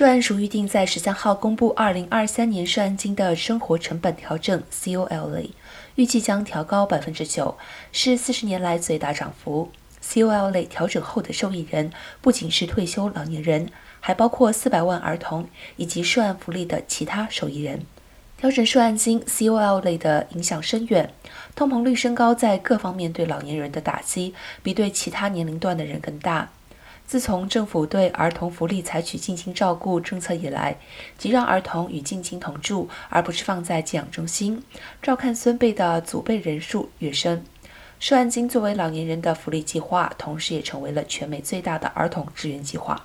涉案署预定在十三号公布二零二三年涉案金的生活成本调整 （COLA），预计将调高百分之九，是四十年来最大涨幅。COL 类调整后的受益人不仅是退休老年人，还包括四百万儿童以及涉案福利的其他受益人。调整涉案金 COL 类的影响深远，通膨率升高在各方面对老年人的打击比对其他年龄段的人更大。自从政府对儿童福利采取近亲照顾政策以来，即让儿童与近亲同住，而不是放在寄养中心照看孙辈的祖辈人数跃升。涉案金作为老年人的福利计划，同时也成为了全美最大的儿童支援计划。